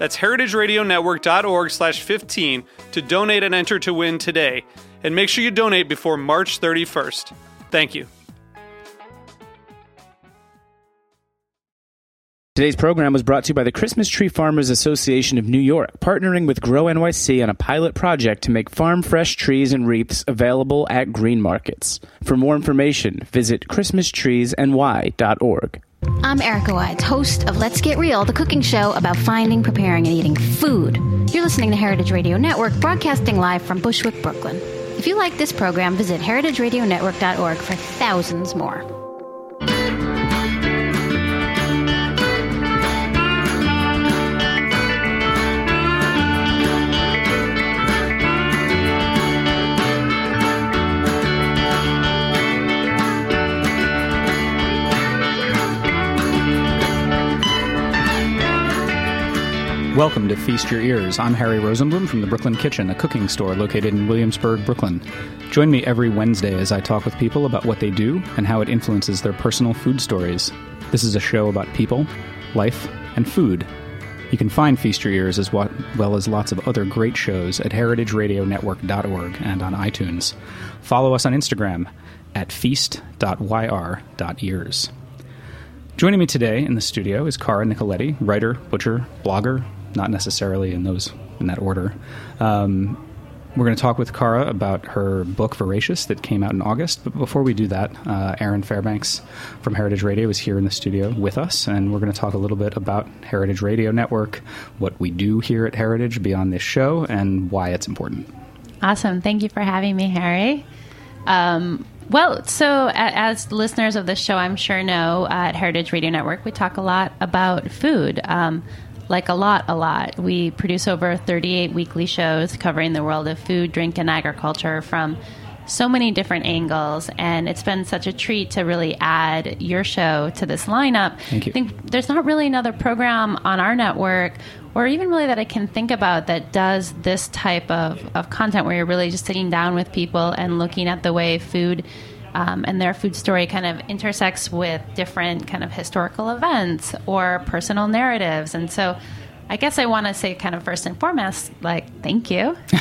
That's heritageradionetwork.org slash 15 to donate and enter to win today. And make sure you donate before March 31st. Thank you. Today's program was brought to you by the Christmas Tree Farmers Association of New York, partnering with Grow NYC on a pilot project to make farm fresh trees and wreaths available at green markets. For more information, visit christmastreesny.org. I'm Erica Wides, host of Let's Get Real, the cooking show about finding, preparing, and eating food. You're listening to Heritage Radio Network, broadcasting live from Bushwick, Brooklyn. If you like this program, visit heritageradionetwork.org for thousands more. Welcome to Feast Your Ears. I'm Harry Rosenblum from the Brooklyn Kitchen, a cooking store located in Williamsburg, Brooklyn. Join me every Wednesday as I talk with people about what they do and how it influences their personal food stories. This is a show about people, life, and food. You can find Feast Your Ears as well as lots of other great shows at heritageradionetwork.org and on iTunes. Follow us on Instagram at feast.yr.ears. Joining me today in the studio is Cara Nicoletti, writer, butcher, blogger, not necessarily in those in that order. Um, we're going to talk with Cara about her book Voracious that came out in August. But before we do that, uh, Erin Fairbanks from Heritage Radio is here in the studio with us, and we're going to talk a little bit about Heritage Radio Network, what we do here at Heritage beyond this show, and why it's important. Awesome. Thank you for having me, Harry. Um, well, so as listeners of this show, I'm sure know, at Heritage Radio Network, we talk a lot about food. Um, like a lot, a lot. We produce over 38 weekly shows covering the world of food, drink, and agriculture from so many different angles, and it's been such a treat to really add your show to this lineup. Thank you. I think there's not really another program on our network, or even really that I can think about that does this type of, of content where you're really just sitting down with people and looking at the way food um, and their food story kind of intersects with different kind of historical events or personal narratives. And so I guess I want to say kind of first and foremost, like, thank you.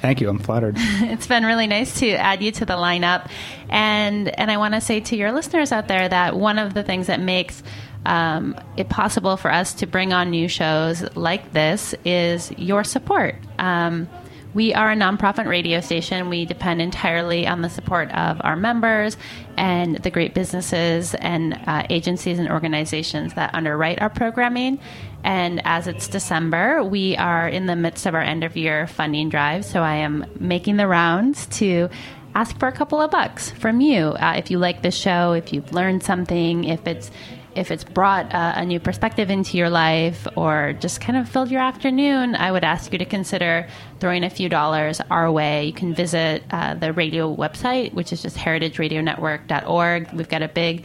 Thank you. I'm flattered. it's been really nice to add you to the lineup. And and I want to say to your listeners out there that one of the things that makes um, it possible for us to bring on new shows like this is your support. Um, we are a nonprofit radio station. We depend entirely on the support of our members and the great businesses and uh, agencies and organizations that underwrite our programming. And as it's December, we are in the midst of our end of year funding drive. So I am making the rounds to ask for a couple of bucks from you. Uh, if you like the show, if you've learned something, if it's if it's brought uh, a new perspective into your life or just kind of filled your afternoon, I would ask you to consider throwing a few dollars our way. You can visit uh, the radio website, which is just heritageradionetwork.org. We've got a big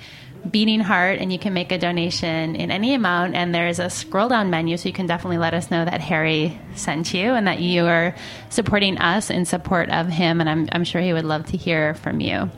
beating heart, and you can make a donation in any amount. And there's a scroll down menu, so you can definitely let us know that Harry sent you and that you are supporting us in support of him. And I'm, I'm sure he would love to hear from you.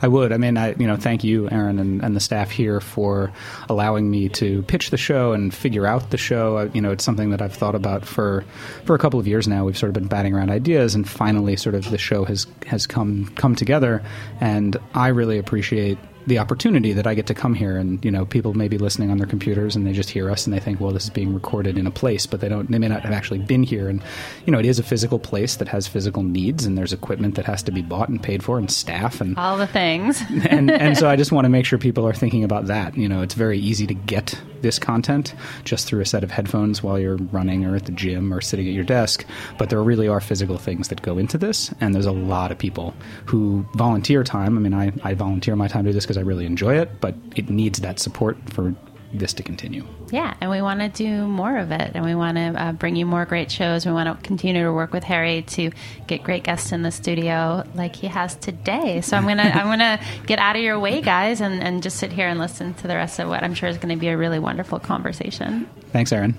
I would. I mean, I you know, thank you, Erin, and, and the staff here for allowing me to pitch the show and figure out the show. Uh, you know, it's something that I've thought about for for a couple of years now. We've sort of been batting around ideas, and finally, sort of the show has has come come together. And I really appreciate the opportunity that I get to come here, and you know, people may be listening on their computers and they just hear us and they think, well, this is being recorded in a place, but they don't, they may not have actually been here. And you know, it is a physical place that has physical needs, and there's equipment that has to be bought and paid for, and staff, and All the things. and and so I just want to make sure people are thinking about that. You know, it's very easy to get this content just through a set of headphones while you're running or at the gym or sitting at your desk, but there really are physical things that go into this, and there's a lot of people who volunteer time. I mean, I, I volunteer my time to do this because I really enjoy it, but it needs that support for this to continue. Yeah, and we want to do more of it, and we want to uh, bring you more great shows. We want to continue to work with Harry to get great guests in the studio like he has today. So I'm gonna I'm gonna get out of your way, guys, and, and just sit here and listen to the rest of what I'm sure is going to be a really wonderful conversation. Thanks, Erin.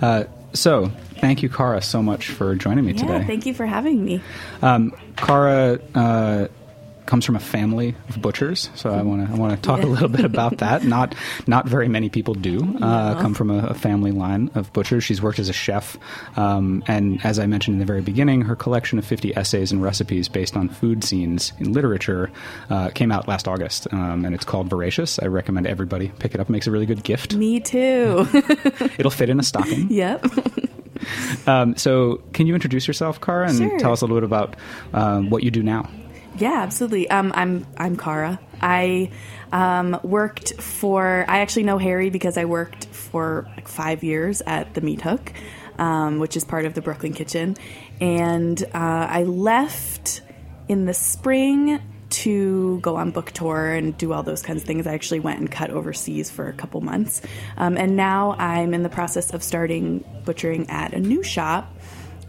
Uh, so, thank you, Cara, so much for joining me Yeah, today. thank you for having me. Um, Cara uh, comes from a family of butchers, so I want to I want to talk a little bit about that. Not not very many people do uh, come from a, a family line of butchers. She's worked as a chef, um, and as I mentioned in the very beginning, her collection of 50 essays and recipes based on food scenes in literature uh, came out last August, um, and it's called Voracious. I recommend everybody pick it up. It makes a really good gift. Me too. It'll fit in a stocking. yep. Um, so, can you introduce yourself, Cara, and Sure. tell us a little bit about um, what you do now? Yeah, absolutely. Um, I'm I'm Cara. I um, worked for. I actually know Harry because I worked for like five years at the Meat Hook, um, which is part of the Brooklyn Kitchen, and uh, I left in the spring to go on book tour and do all those kinds of things. I actually went and cut overseas for a couple months, um, and now I'm in the process of starting butchering at a new shop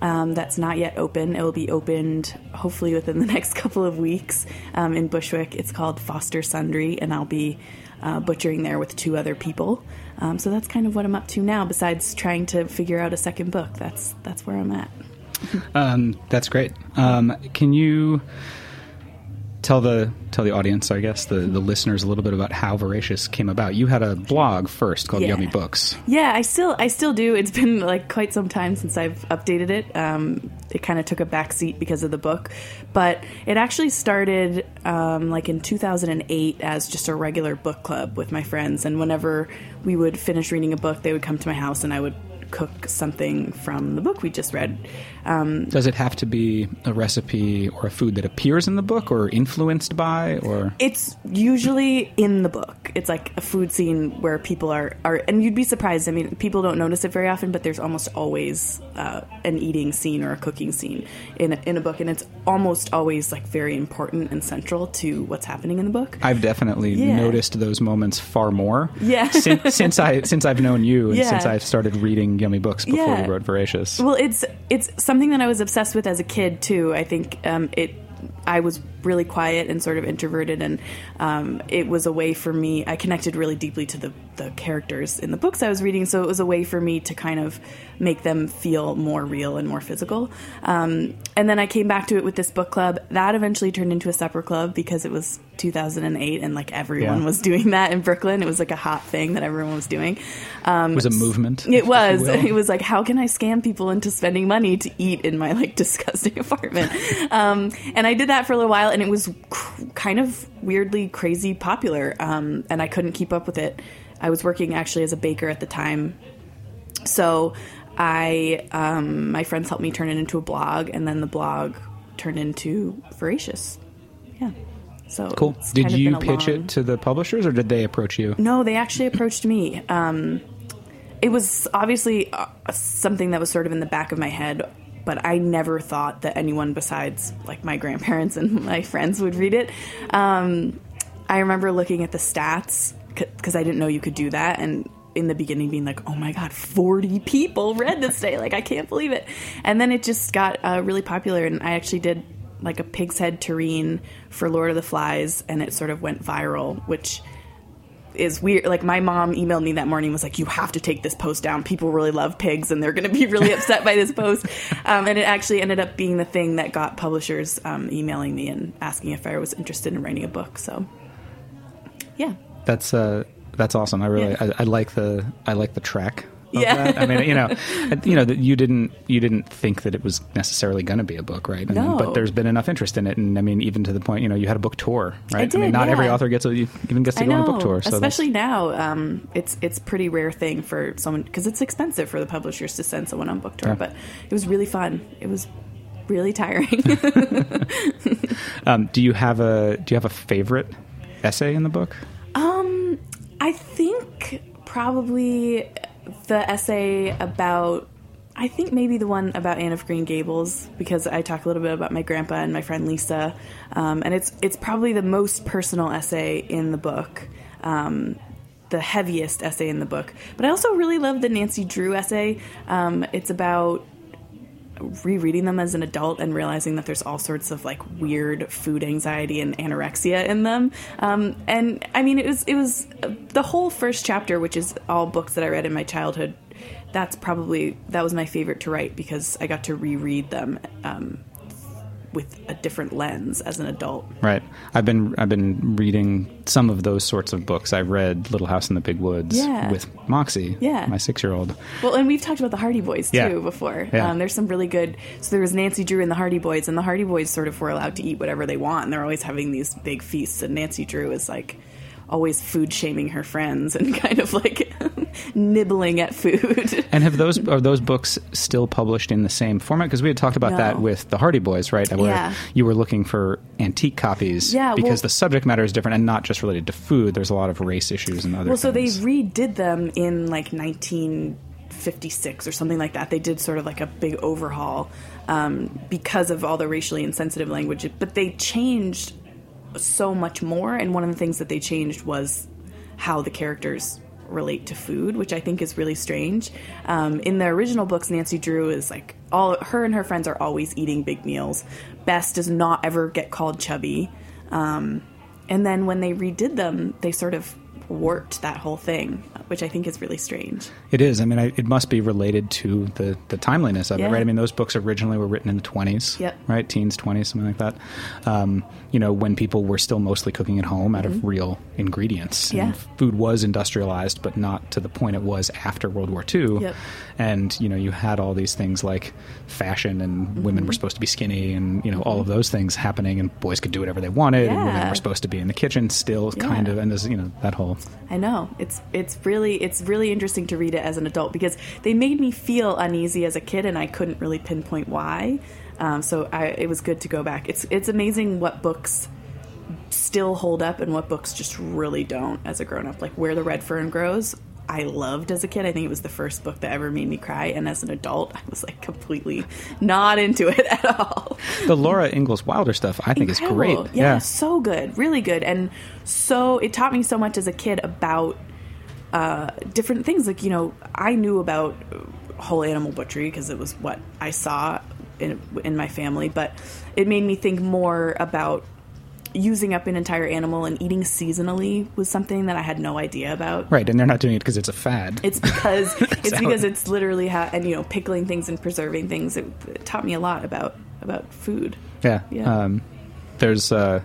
um, that's not yet open. It will be opened hopefully within the next couple of weeks um, in Bushwick. It's called Foster Sundry, and I'll be uh, butchering there with two other people. Um, so that's kind of what I'm up to now. Besides trying to figure out a second book, that's that's where I'm at. Um, that's great. Um, can you tell the tell the audience, I guess, the, the listeners, a little bit about how Voracious came about? You had a blog first called Yeah. Yummy Books. Yeah, I still I still do. It's been like quite some time since I've updated it. Um, it kind of took a backseat because of the book, but it actually started um, like in 2008 as just a regular book club with my friends. And whenever we would finish reading a book, they would come to my house and I would cook something from the book we just read. Um, Does it have to be a recipe or a food that appears in the book or influenced by or It's usually in the book. It's like a food scene where people are, are and you'd be surprised. I mean, people don't notice it very often, but there's almost always uh, an eating scene or a cooking scene in a, in a book, and it's almost always like very important and central to what's happening in the book. I've definitely Yeah. noticed those moments far more. Yeah. since, since I since I've known you and Yeah. since I've started reading Yummy Books before Yeah. we wrote Voracious. Well, it's it's something that I was obsessed with as a kid too. I think um, it. I was really quiet and sort of introverted, and um, it was a way for me. I connected really deeply to the the characters in the books I was reading, so it was a way for me to kind of make them feel more real and more physical. Um, and then I came back to it with this book club. That eventually turned into a supper club because it was 2008, and like everyone Yeah. was doing that in Brooklyn. It was like a hot thing that everyone was doing. Um, it was a movement. it was. It was like, how can I scam people into spending money to eat in my like disgusting apartment? um, and I did that for a little while, and it was cr- kind of weirdly crazy popular. Um, and I couldn't keep up with it. I was working actually as a baker at the time, so I um, my friends helped me turn it into a blog, and then the blog turned into Voracious. Yeah. So Cool. Did you pitch long- it to the publishers or did they approach you? no, they actually approached me. Um, it was obviously uh, something that was sort of in the back of my head, but I never thought that anyone besides like my grandparents and my friends would read it. Um, I remember looking at the stats because I didn't know you could do that, and in the beginning being like, "Oh my god, forty people read this day! Like I can't believe it!" And then it just got uh, really popular, and I actually did like a pig's head terrine for Lord of the Flies, and it sort of went viral, which is weird. Like my mom emailed me that morning and was like, "You have to take this post down. People really love pigs, and they're going to be really upset by this post." Um, and it actually ended up being the thing that got publishers um, emailing me and asking if I was interested in writing a book. So, yeah, That's uh, that's awesome. I really Yeah. I, I like the I like the track Yeah. that? I mean, you know, you know that you didn't you didn't think that it was necessarily going to be a book, right? And, No. But there's been enough interest in it, and I mean, even to the point, you know, you had a book tour, right? I, did, mean, not every author gets a, even gets to I go know, on a book tour, so that's- especially now. Um, it's it's pretty rare thing for someone because it's expensive for the publishers to send someone on book tour. Yeah. But it was really fun. It was really tiring. Um, do you have a do you have a favorite essay in the book? Um, I think probably the essay about. I think maybe the one about Anne of Green Gables because I talk a little bit about my grandpa and my friend Lisa, um, and it's it's probably the most personal essay in the book, um, the heaviest essay in the book. But I also really love the Nancy Drew essay. Um, it's about rereading them as an adult and realizing that there's all sorts of like weird food anxiety and anorexia in them. Um, and I mean, it was it was the whole first chapter, which is all books that I read in my childhood. That's probably that was my favorite to write because I got to reread them um, with a different lens as an adult. Right. I've been I've been reading some of those sorts of books. I read Little House in the Big Woods Yeah. with Moxie, Yeah. my six year old. Well, and we've talked about the Hardy Boys too Yeah. before. Yeah. Um, there's some really good. So there was Nancy Drew and the Hardy Boys, and the Hardy Boys sort of were allowed to eat whatever they want, and they're always having these big feasts. And Nancy Drew is like always food shaming her friends and kind of like nibbling at food. And have those are those books still published in the same format? Because we had talked about No. that with the Hardy Boys, right? Where Yeah. you were looking for antique copies, Yeah, because well- the subject matter is different and not just related to food. There's a lot of race issues and other. well, so they redid them in like 1956 or something like that. They did sort of like a big overhaul um, because of all the racially insensitive language, but they changed so much more. And one of the things that they changed was how the characters relate to food, which I think is really strange. Um, in the original books, Nancy Drew is like all her and her friends are always eating big meals. Bess does not ever get called chubby. Um, and then when they redid them, they sort of warped that whole thing, which I think is really strange. It is. I mean, I, it must be related to the, the timeliness of Yeah. it, right? I mean, those books originally were written in the 20s, Yep. right? Teens, 20s, something like that. Um, you know, when people were still mostly cooking at home out of real ingredients. Mm-hmm. Yeah. Food was industrialized, but not to the point it was after World War II. Yep. And, you know, you had all these things like fashion and Mm-hmm. women were supposed to be skinny and, you know, all of those things happening and boys could do whatever they wanted yeah. and women were supposed to be in the kitchen still kind of, and there's, you know, that whole. I know it's it's really it's really interesting to read it as an adult because they made me feel uneasy as a kid and I couldn't really pinpoint why. Um, so I, it was good to go back. It's it's amazing what books still hold up and what books just really don't as a grown up. Like Where the Red Fern Grows, I loved as a kid. I think it was the first book that ever made me cry, and as an adult, I was like completely not into it at all. The Laura Ingalls Wilder stuff, I think, Incredible. is great. Yeah, so good, really good, and so it taught me so much as a kid about uh, different things. Like you know, I knew about whole animal butchery because it was what I saw in in my family, but it made me think more about using up an entire animal and eating seasonally was something that I had no idea about. Right, and they're not doing it because it's a fad. It's because it's because it's literally how and you know pickling things and preserving things. It, it taught me a lot about about food. yeah. Yeah. Um, there's, uh,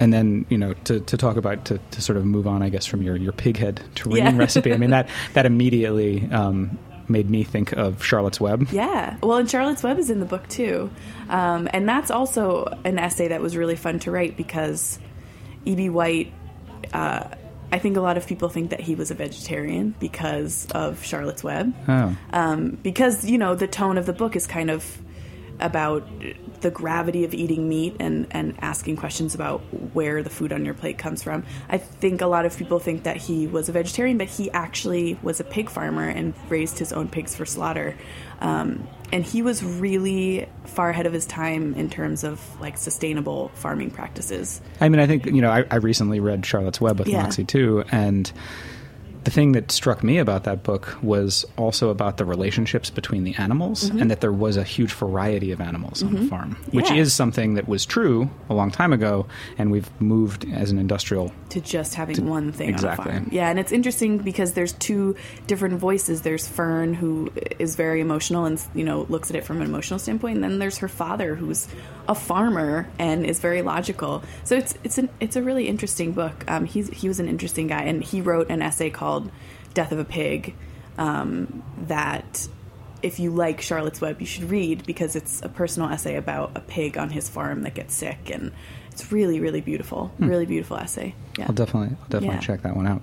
and then you know to, to talk about to, to sort of move on, I guess, from your your pig head terrine Yeah. recipe. I mean that that immediately um, made me think of Charlotte's Web. Yeah. Well, and Charlotte's Web is in the book too. Um, and that's also an essay that was really fun to write because E.B. White, uh, I think a lot of people think that he was a vegetarian because of Charlotte's Web. Oh, Um, because, you know, the tone of the book is kind of about the gravity of eating meat and, and asking questions about where the food on your plate comes from. I think a lot of people think that he was a vegetarian, but he actually was a pig farmer and raised his own pigs for slaughter. Um, and he was really far ahead of his time in terms of like sustainable farming practices. I mean, I think you know, I, I recently read Charlotte's Web with Yeah. Moxie too, and the thing that struck me about that book was also about the relationships between the animals Mm-hmm. and that there was a huge variety of animals on the farm, which Yeah. is something that was true a long time ago, and we've moved as an industrial. to just having one thing exactly. on a farm. Yeah, and it's interesting because there's two different voices. There's Fern who is very emotional and you know looks at it from an emotional standpoint, and then there's her father who's a farmer and is very logical. So it's it's an it's a really interesting book. Um, he's he was an interesting guy, and he wrote an essay called "Death of a Pig." um, that if you like Charlotte's Web, you should read because it's a personal essay about a pig on his farm that gets sick, and it's really, really beautiful. Really beautiful essay. Yeah. I'll definitely, I'll definitely Yeah. check that one out.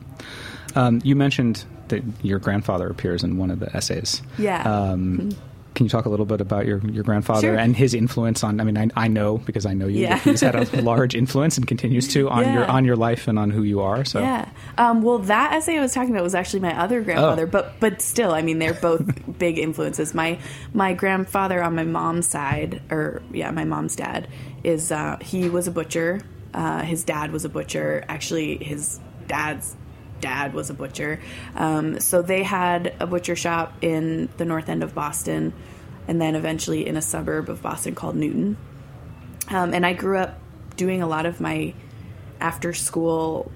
Um, you mentioned that your grandfather appears in one of the essays. Yeah. Um, Can you talk a little bit about your, your grandfather Sure. and his influence on? I mean, I, I know because I know you. Yeah. he's had a large influence and continues to on your on your life and on who you are. So Yeah. Um, well, that essay I was talking about was actually my other grandfather, Oh. but but still, I mean, they're both big influences. My my grandfather on my mom's side, or yeah, my mom's dad is uh, he was a butcher. Uh, his dad was a butcher. Actually, his dad's dad was a butcher. Um, so they had a butcher shop in the north end of Boston, and then eventually in a suburb of Boston called Newton. Um, and I grew up doing a lot of my after school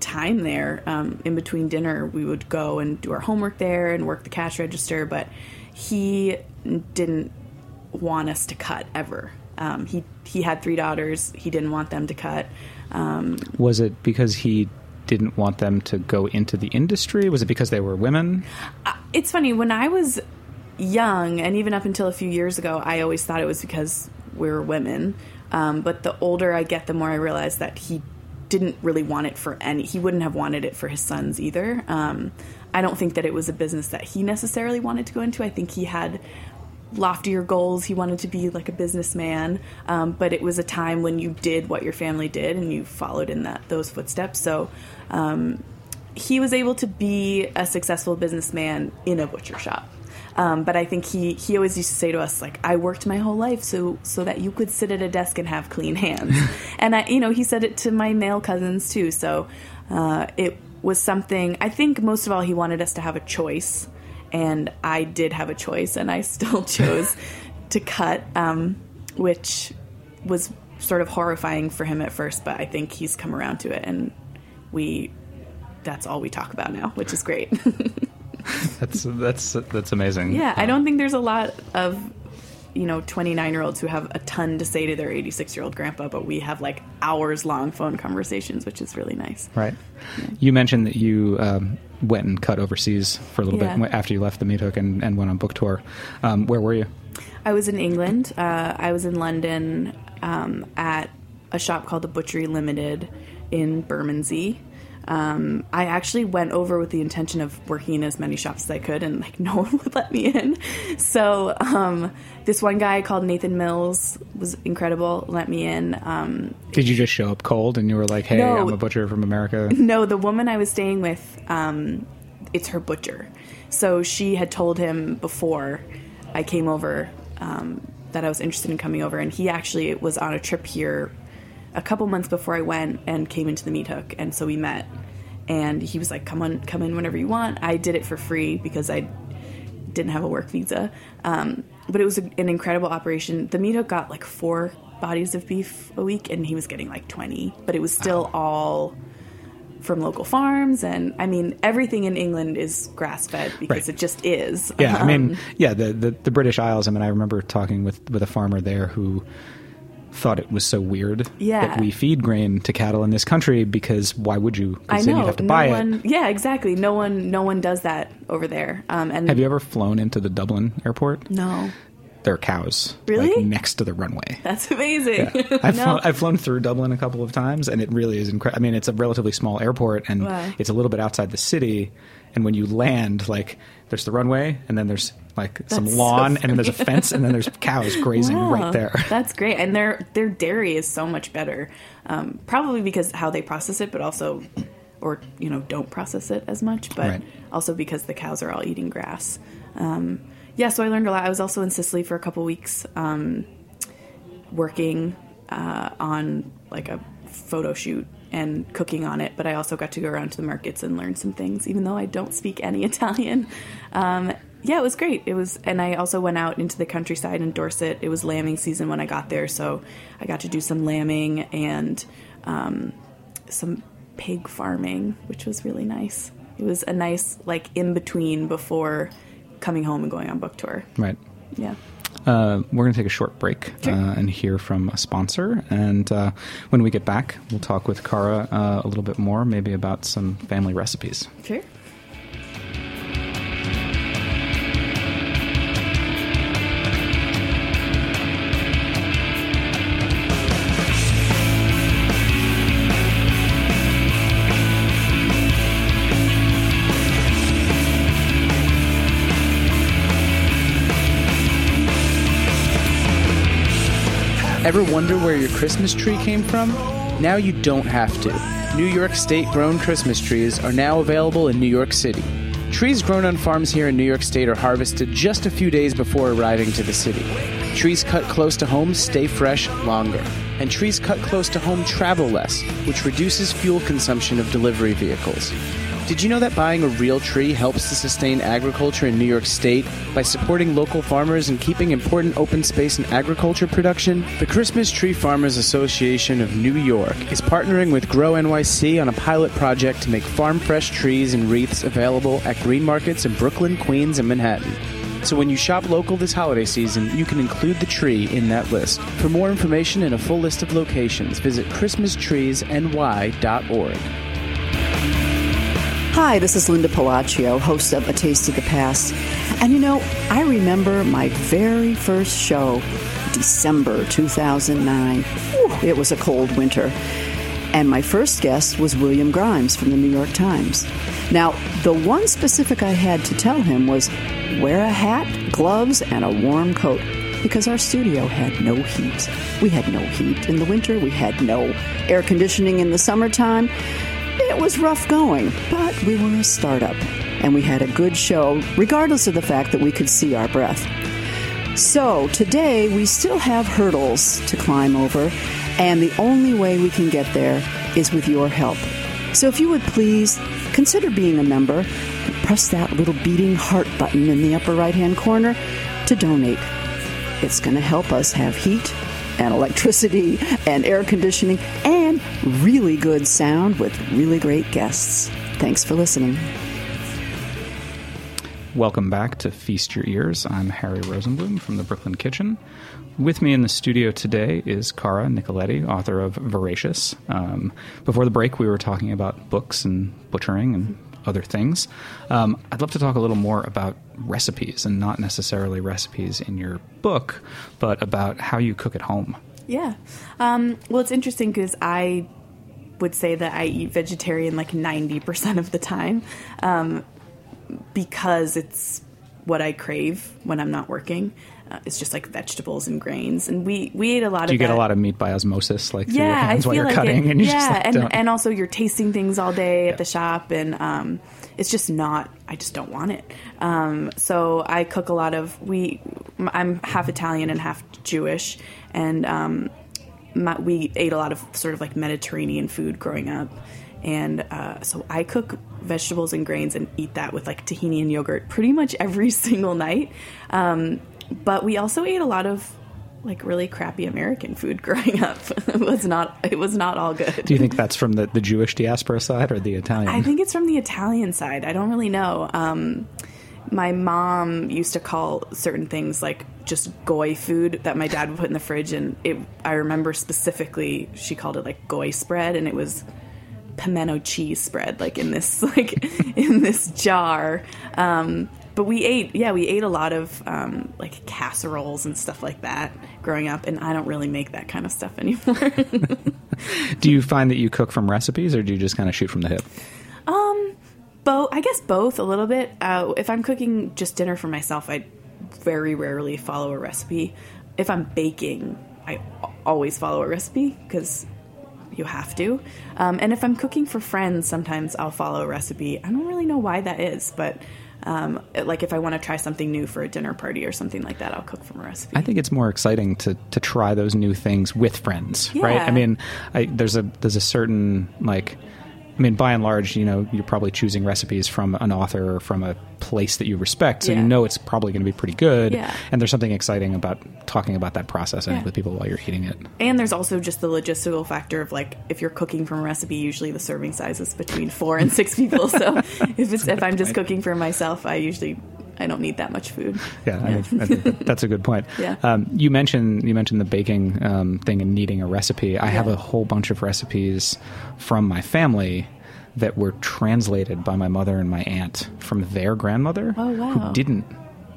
time there. Um, in between dinner, we would go and do our homework there and work the cash register. But he didn't want us to cut ever. Um, he he had three daughters. He didn't want them to cut. Um, was it because he didn't want them to go into the industry? Was it because they were women? it's funny when I was young, and even up until a few years ago, I always thought it was because we were women. Um, but the older I get, the more I realize that he didn't really want it for any. He wouldn't have wanted it for his sons either. Um, I don't think that it was a business that he necessarily wanted to go into. I think he had loftier goals. He wanted to be like a businessman, um, but it was a time when you did what your family did and you followed in that those footsteps. So um, he was able to be a successful businessman in a butcher shop. Um, but I think he, he always used to say to us like I worked my whole life so so that you could sit at a desk and have clean hands, and I you know he said it to my male cousins too. So uh, it was something I think most of all he wanted us to have a choice, and I did have a choice, and I still chose to cut, um, which was sort of horrifying for him at first, but I think he's come around to it, and we that's all we talk about now, which is great. That's that's that's amazing. yeah, I don't think there's a lot of you know 29 year olds who have a ton to say to their 86 year old grandpa, but we have like hours long phone conversations, which is really nice. Right. You mentioned that you um, went and cut overseas for a little Yeah. bit after you left the Meat Hook and, and went on book tour. Um, where were you? I was in England. Uh, I was in London um, at a shop called the Butchery Limited in Bermondsey. Um, I actually went over with the intention of working in as many shops as I could, and like no one would let me in. So um, this one guy called Nathan Mills was incredible. Let me in. Um, Did you just show up cold and you were like, "Hey, No. I'm a butcher from America"? no, the woman I was staying with, um, it's her butcher. So she had told him before I came over um, that I was interested in coming over, and he actually was on a trip here a couple months before I went and came into the meat hook, and so we met. And he was like, "Come on, come in whenever you want." I did it for free because I didn't have a work visa. Um, but it was a, an incredible operation. The meat hook got like four bodies of beef a week, and he was getting like twenty. But it was still all from local farms, and I mean everything in England is grass fed because Right. it just is. Yeah, I Um, mean, yeah, the, the the British Isles. I mean, I remember talking with with a farmer there who thought it was so weird Yeah. that we feed grain to cattle in this country because why would you? I know you'd have to no buy one. it. Yeah, exactly. No one. No one does that over there. Um, and Have you ever flown into the Dublin airport? no, There are cows, Really? like, next to the runway. that's amazing. I've, no. flown, I've flown through Dublin a couple of times, and it really is incredible. I mean, it's a relatively small airport, and Wow. it's a little bit outside the city. And when you land, like there's the runway, and then there's like some That's so lawn, and then there's a fence, and then there's cows grazing Wow, right there. That's great, and their their dairy is so much better. Um, probably because how they process it, but also, or you know, don't process it as much, but Right. also because the cows are all eating grass. Um, yeah, so I learned a lot. I was also in Sicily for a couple weeks, um, working uh, on like a photo shoot and cooking on it. But I also got to go around to the markets and learn some things, even though I don't speak any Italian. Um, yeah, it was great. It was, and I also went out into the countryside in Dorset. It was lambing season when I got there, so I got to do some lambing and um, some pig farming, which was really nice. It was a nice like in between before coming home and going on book tour. Right. Yeah. Uh, we're going to take a short break uh, and hear from a sponsor. And uh, when we get back, we'll talk with Cara uh, a little bit more, maybe about some family recipes. Sure. Ever wonder where your Christmas tree came from? Now you don't have to. New York State grown Christmas trees are now available in New York City. Trees grown on farms here in New York State are harvested just a few days before arriving to the city. Trees cut close to home stay fresh longer, and trees cut close to home travel less, which reduces fuel consumption of delivery vehicles. Did you know that buying a real tree helps to sustain agriculture in New York State by supporting local farmers and keeping important open space and agriculture production? The Christmas Tree Farmers Association of New York is partnering with Grow NYC on a pilot project to make farm fresh trees and wreaths available at green markets in Brooklyn, Queens, and Manhattan. So when you shop local this holiday season, you can include the tree in that list. For more information and a full list of locations, visit christmastreesny.org. Hi, this is Linda Pelaccio, host of A Taste of the Past. And you know, I remember my very first show, December 2009. Whew, it was a cold winter. And my first guest was William Grimes from the New York Times. Now, the one specific I had to tell him was wear a hat, gloves, and a warm coat because our studio had no heat. We had no heat in the winter, we had no air conditioning in the summertime. It was rough going, but we were a startup, and we had a good show, regardless of the fact that we could see our breath. So today, we still have hurdles to climb over, and the only way we can get there is with your help. So if you would please consider being a member press that little beating heart button in the upper right hand corner to donate. It's going to help us have heat and electricity and air conditioning and really good sound with really great guests. Thanks for listening. Welcome back to Feast Your Ears. I'm Harry Rosenblum from the Brooklyn Kitchen. With me in the studio today is Cara Nicoletti, author of Voracious. Um, before the break, we were talking about books and butchering and other things. Um, I'd love to talk a little more about recipes and not necessarily recipes in your book, but about how you cook at home. Yeah. Um, well, it's interesting because I would say that I eat vegetarian like 90% of the time um, because it's what I crave when I'm not working. Uh, it's just like vegetables and grains, and we we ate a lot Do of. you get that. a lot of meat by osmosis, like through your yeah, I hands feel while you're like cutting, it, and you yeah, just like, and don't. and also you're tasting things all day at the shop, and um, it's just not. I just don't want it. Um, so I cook a lot of we. I'm half Italian and half Jewish, and um, my, we ate a lot of sort of like Mediterranean food growing up. And uh, so I cook vegetables and grains and eat that with like tahini and yogurt pretty much every single night. Um, but we also ate a lot of like really crappy American food growing up. it was not it was not all good. Do you think that's from the, the Jewish diaspora side or the Italian? I think it's from the Italian side. I don't really know. Um, my mom used to call certain things like just goy food that my dad would put in the fridge, and it. I remember specifically she called it like goy spread, and it was pimento cheese spread, like in this like in this jar. Um, but we ate, yeah, we ate a lot of um, like casseroles and stuff like that growing up, and I don't really make that kind of stuff anymore. Do you find that you cook from recipes, or do you just kind of shoot from the hip? um both i guess both a little bit uh, if i'm cooking just dinner for myself i very rarely follow a recipe if i'm baking i always follow a recipe because you have to um, and if i'm cooking for friends sometimes i'll follow a recipe i don't really know why that is but um, like if i want to try something new for a dinner party or something like that i'll cook from a recipe I think it's more exciting to to try those new things with friends, right? I mean, I, there's a there's a certain like. I mean, by and large, you know, you're probably choosing recipes from an author or from a place that you respect, so Yeah. you know it's probably going to be pretty good. Yeah. And there's something exciting about talking about that process Yeah. with people while you're eating it. And there's also just the logistical factor of like if you're cooking from a recipe, usually the serving size is between four and six people. So if it's if I'm just cooking for myself, I usually I don't need that much food. Yeah, I think, I think that's a good point. Yeah. Um, you mentioned you mentioned the baking um, thing and needing a recipe. I have a whole bunch of recipes from my family that were translated by my mother and my aunt from their grandmother, Oh, wow. who didn't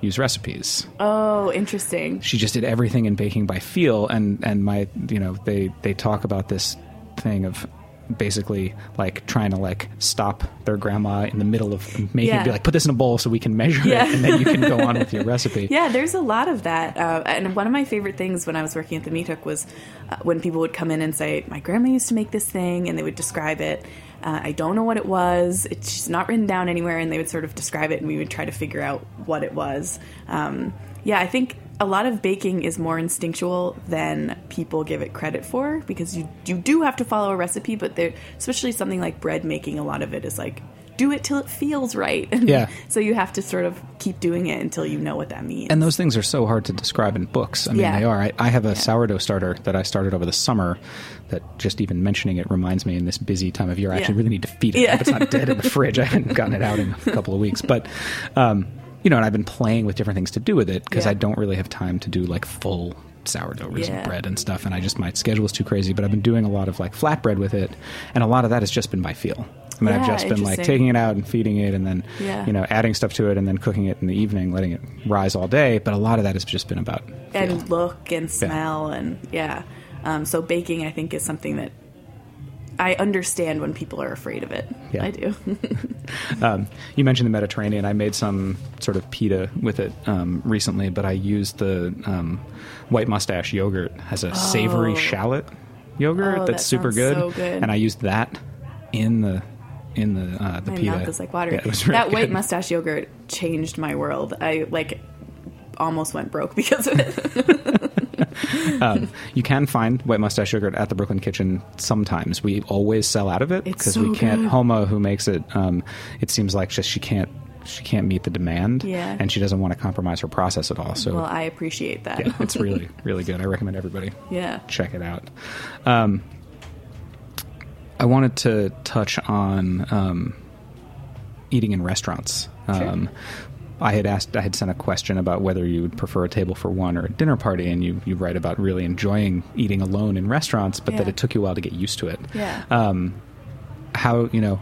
use recipes. Oh, interesting. She just did everything in baking by feel, and and my you know they they talk about this thing of basically like trying to like stop their grandma in the middle of making Yeah. be like put this in a bowl so we can measure Yeah. it and then you can go on with your recipe Yeah, there's a lot of that. Uh, and one of my favorite things when I was working at the Meat Hook was uh, when people would come in and say, My grandma used to make this thing, and they would describe it. Uh, I don't know what it was. It's just not written down anywhere, and they would sort of describe it, and we would try to figure out what it was. Um, yeah, I think a lot of baking is more instinctual than people give it credit for because you you do have to follow a recipe, but there, especially something like bread making, a lot of it is like do it till it feels right. Yeah. so you have to sort of keep doing it until you know what that means. And those things are so hard to describe in books. I mean, Yeah. they are. I, I have a sourdough starter that I started over the summer that just even mentioning it reminds me in this busy time of year, I actually really need to feed it. I Yeah. hope it's not dead in the fridge. I haven't gotten it out in a couple of weeks. But, um, you know, and I've been playing with different things to do with it because Yeah. I don't really have time to do like full sourdough raisin Yeah. bread and stuff. And I just, my schedule is too crazy. But I've been doing a lot of like flatbread with it. And a lot of that has just been by feel. I mean, I've just been like taking it out and feeding it and then, Yeah. you know, adding stuff to it and then cooking it in the evening, letting it rise all day. But a lot of that has just been about and look and smell and yeah. Um, so baking, I think, is something that I understand when people are afraid of it. Yeah. I do. Um, you mentioned the Mediterranean. I made some sort of pita with it um, recently, but I used the um, White Moustache yogurt as a savory shallot yogurt Oh, that's that super good. so good. and I used that in the in the uh, the my pita. mouth is like water. Yeah, really that White Moustache yogurt changed my world. I like almost went broke because of it. Um, you can find White Moustache yogurt at the Brooklyn Kitchen sometimes. We always sell out of it because so we can't. good. Homa, who makes it, um, it seems like just she can't she can't meet the demand, Yeah. and she doesn't want to compromise her process at all. So well, I appreciate that. yeah, it's really really good. I recommend everybody yeah. check it out. Um, I wanted to touch on um, eating in restaurants. Um, I had asked, I had sent a question about whether you would prefer a table for one or a dinner party, and you, you write about really enjoying eating alone in restaurants, but that it took you a while to get used to it. Yeah. Um, how you know?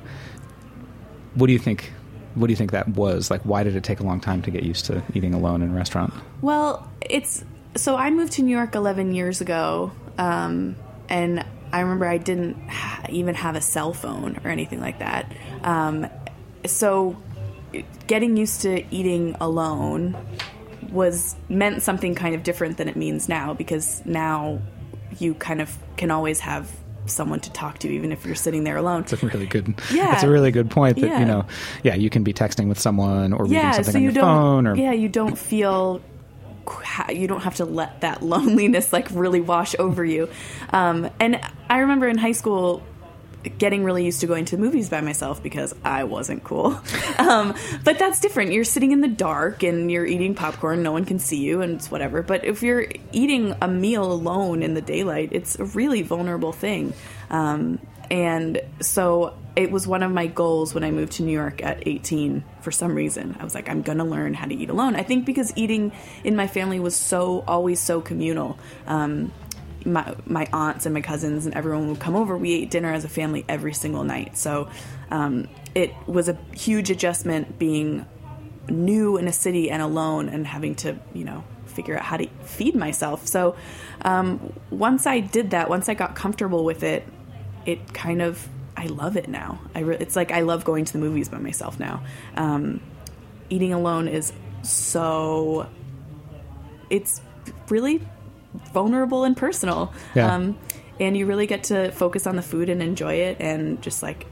What do you think? What do you think that was like? Why did it take a long time to get used to eating alone in a restaurant? Well, it's so I moved to New York 11 years ago, um, and I remember I didn't even have a cell phone or anything like that. Um, so getting used to eating alone was meant something kind of different than it means now because now you kind of can always have someone to talk to even if you're sitting there alone. It's a really good. Yeah. It's a really good point that Yeah. you know. Yeah, you can be texting with someone or reading yeah, something so on you your don't. phone or yeah, you don't feel. You don't have to let that loneliness like really wash over you. Um, and I remember in high school getting really used to going to movies by myself because I wasn't cool. Um, but that's different. You're sitting in the dark and you're eating popcorn. No one can see you, and it's whatever. But if you're eating a meal alone in the daylight, it's a really vulnerable thing. Um, and so it was one of my goals when I moved to New York at 18 for some reason. I was like, I'm going to learn how to eat alone. I think because eating in my family was so, always so communal. Um, my, my aunts and my cousins and everyone would come over. We ate dinner as a family every single night. So um, it was a huge adjustment being new in a city and alone and having to, you know, figure out how to feed myself. So um, once I did that, once I got comfortable with it, it kind of I love it now. I re- it's like I love going to the movies by myself now. Um, eating alone is so it's really vulnerable and personal. Yeah. Um, and you really get to focus on the food and enjoy it and just like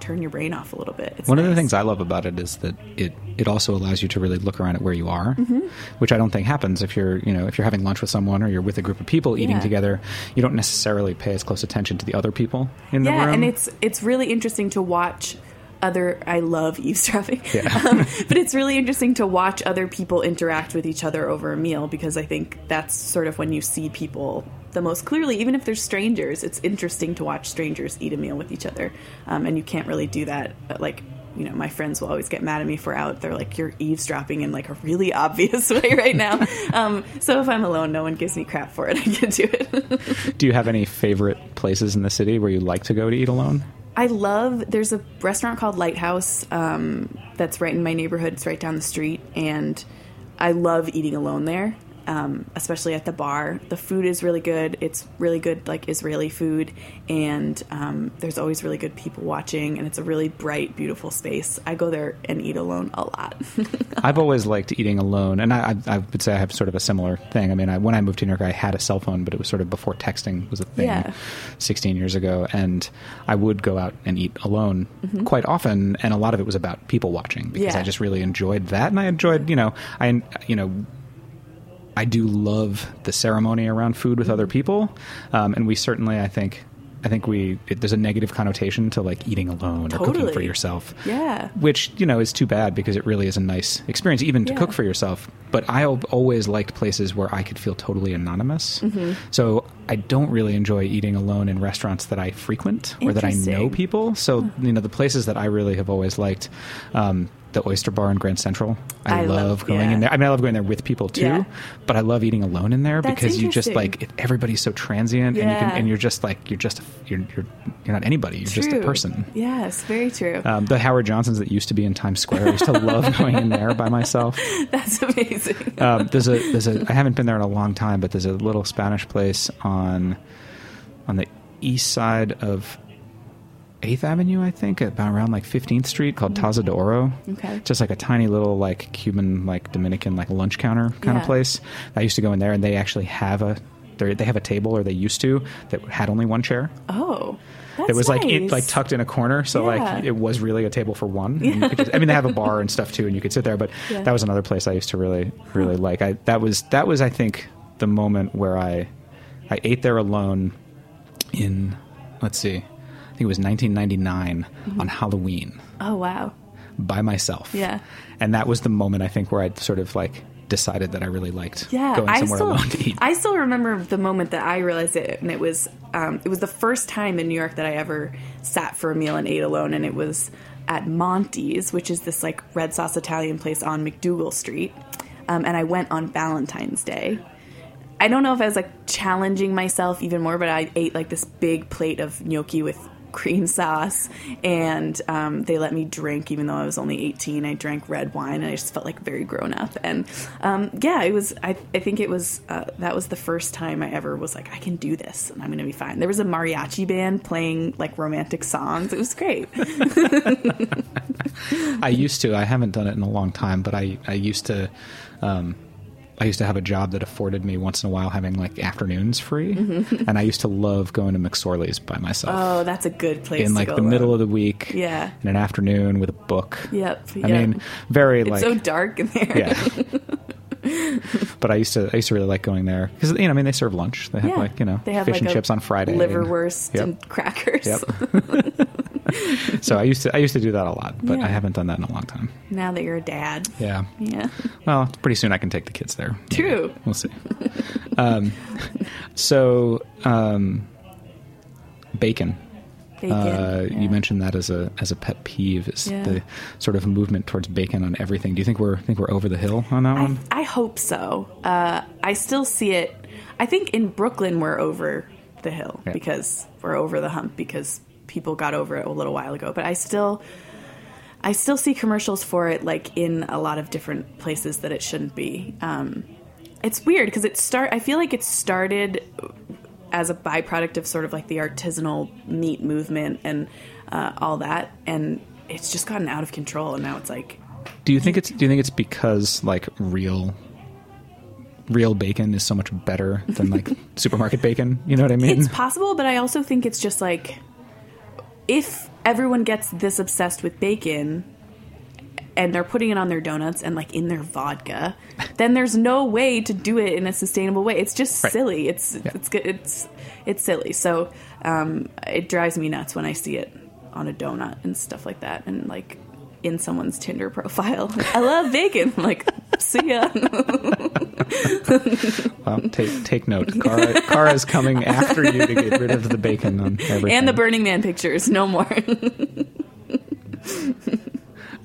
turn your brain off a little bit. It's One of the things I love about it is that it it also allows you to really look around at where you are, Mm-hmm. which I don't think happens if you're you know if you're having lunch with someone or you're with a group of people eating Yeah. together. You don't necessarily pay as close attention to the other people in the room. yeah, and it's it's really interesting to watch other. I love eavesdropping, Yeah. um, but it's really interesting to watch other people interact with each other over a meal because I think that's sort of when you see people the most clearly. Even if they're strangers, it's interesting to watch strangers eat a meal with each other, um, and you can't really do that. Like you know, my friends will always get mad at me for out. They're like, "You're eavesdropping in like a really obvious way right now." um, so if I'm alone, no one gives me crap for it. I can do it. Do you have any favorite places in the city where you like to go to eat alone? I love. There's a restaurant called Lighthouse um, that's right in my neighborhood. It's right down the street, and I love eating alone there. Um, especially at the bar. The food is really good. It's really good, like Israeli food, and um, there's always really good people watching, and it's a really bright, beautiful space. I go there and eat alone a lot. I've always liked eating alone, and I, I, I would say I have sort of a similar thing. I mean, I, when I moved to New York, I had a cell phone, but it was sort of before texting was a thing, Yeah. 16 years ago, and I would go out and eat alone quite often, and a lot of it was about people watching because Mm-hmm. Yeah. I just really enjoyed that, and I enjoyed, you know, I, you know. I do love the ceremony around food with other people, um, and we certainly, I think, I think we it, there's a negative connotation to like eating alone or cooking for yourself yeah. which you know is too bad because it really is a nice experience even to Yeah. cook for yourself but i always liked places where i could feel totally anonymous Mm-hmm. so i don't really enjoy eating alone in restaurants that i frequent or that i know people so you know the places that i really have always liked um, the oyster bar in grand central i, I love, love- going yeah. in there i mean i love going there with people too Yeah. but i love eating alone in there That's because you just like it, everybody's so transient and you can, and you're just like you're just you're you're, you're not anybody you're just a person Yes, very true. um, the Howard Johnsons that used to be in Times Square. I used to love going in there by myself. That's amazing. Um, there's a there's a I haven't been there in a long time, but there's a little Spanish place on on the east side of Eighth Avenue, I think, about around like 15th Street, called mm-hmm. Taza de Oro. Okay. just like a tiny little like Cuban, like Dominican, like lunch counter kind of Yeah. place. I used to go in there, and they actually have a they they have a table, or they used to that had only one chair. Oh, that's It was like it like tucked in a corner, so Yeah. like it was really a table for one. Could just- I mean, they have a bar and stuff too, and you could sit there. But Yeah. that was another place I used to really, really like. I that was that was I think the moment where I I ate there alone in let's see, think it was 1999 Mm-hmm. on Halloween Oh wow. by myself. Yeah. and that was the moment I think where I sort of like decided that I really liked Yeah, going I somewhere still, alone to eat. I still remember the moment that I realized it, and it was um, it was the first time in New York that I ever sat for a meal and ate alone, and it was at Monte's, which is this like red sauce Italian place on MacDougal Street, um, and I went on Valentine's Day. I don't know if I was like challenging myself even more, but I ate like this big plate of gnocchi with cream sauce, and um, they let me drink even though I was only 18. I drank red wine, and I just felt like very grown up. And um, yeah, it was. I, I think it was. Uh, that was the first time I ever was like, I can do this, and I'm going to be fine. There was a mariachi band playing like romantic songs. It was great. I used to. I haven't done it in a long time, but I I used to. Um, I used to have a job that afforded me once in a while having like afternoons free, mm-hmm. and I used to love going to McSorley's by myself oh, that's a good place in to like the middle of the week. Yeah. in an afternoon with a book. Yep. I yep. mean, very it's like so dark in there. yeah. but I used to I used to really like going there because you know I mean they serve lunch. They have Yeah. like you know they have fish like and chips on Friday, and- liverwurst Yep. and crackers. Yep. so I used to I used to do that a lot, but Yeah. I haven't done that in a long time. now that you're a dad. Yeah. Yeah. Well, pretty soon I can take the kids there. True. We'll see. um, so um, bacon. Bacon. Uh, yeah. You mentioned that as a as a pet peeve is Yeah. the sort of movement towards bacon on everything. Do you think we're think we're over the hill on that I, one? I hope so. Uh, I still see it. I think in Brooklyn we're over the hill Yeah. because we're over the hump because people got over it a little while ago. But I still, I still see commercials for it like in a lot of different places that it shouldn't be. Um, it's weird because it start. I feel like it started as a byproduct of sort of like the artisanal meat movement and uh, all that, and it's just gotten out of control. And now it's like Do you think it's Do you think it's because like real real bacon is so much better than like supermarket bacon? You know what I mean? It's possible, but I also think it's just like if everyone gets this obsessed with bacon and they're putting it on their donuts and like in their vodka, then there's no way to do it in a sustainable way. It's just Right. silly. It's Yeah. it's good. It's it's silly. So um, it drives me nuts when I see it on a donut and stuff like that, and like in someone's Tinder profile. I love bacon. I'm like, see ya. Well, take take note. Cara, Cara's coming after you to get rid of the bacon on everything. and the Burning Man pictures. No more.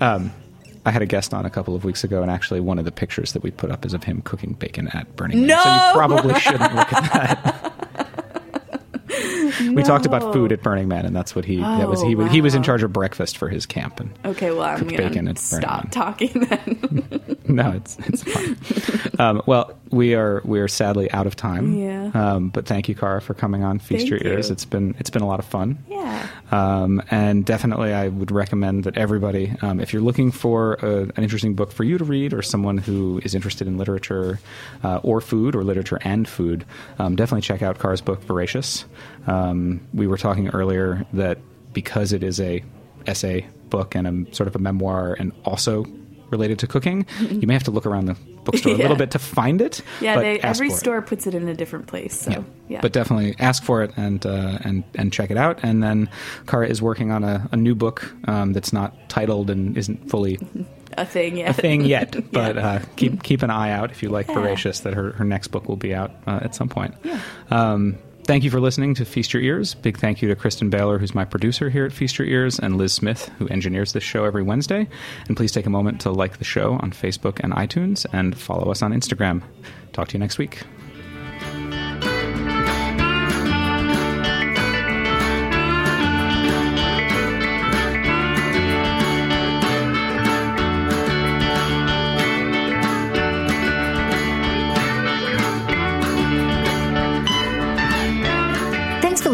Um, I had a guest on a couple of weeks ago, and actually, one of the pictures that we put up is of him cooking bacon at Burning Man. So you probably shouldn't look at that. We talked about food at Burning Man, and that's what he that was. He Oh, was he was in charge of breakfast for his camp. And Okay, well, I'm gonna bacon at Burning stop talking then. no, it's it's fine. um, well, we are we are sadly out of time. Yeah. Um, but thank you, Cara, for coming on Feast Thank Your Ears. you. It's been it's been a lot of fun. yeah. Um, and definitely, I would recommend that everybody, um, if you're looking for a, an interesting book for you to read, or someone who is interested in literature uh, or food, or literature and food, um, definitely check out Cara's book Voracious. Um, we were talking earlier that because it is a essay book and a sort of a memoir, and also related to cooking, you may have to look around the bookstore a little bit to find it. Yeah, they, every for it. store puts it in a different place. So, yeah. But definitely ask for it and uh, and and check it out. And then Cara is working on a, a new book um, that's not titled and isn't fully a thing, yet. a thing yet. But Yeah. uh, keep keep an eye out if you like Yeah. Voracious. That her, her next book will be out uh, at some point. Um, Thank you for listening to Feast Your Ears. Big thank you to Kristen Baylor, who's my producer here at Feast Your Ears, and Liz Smith, who engineers this show every Wednesday. And please take a moment to like the show on Facebook and iTunes and follow us on Instagram. Talk to you next week.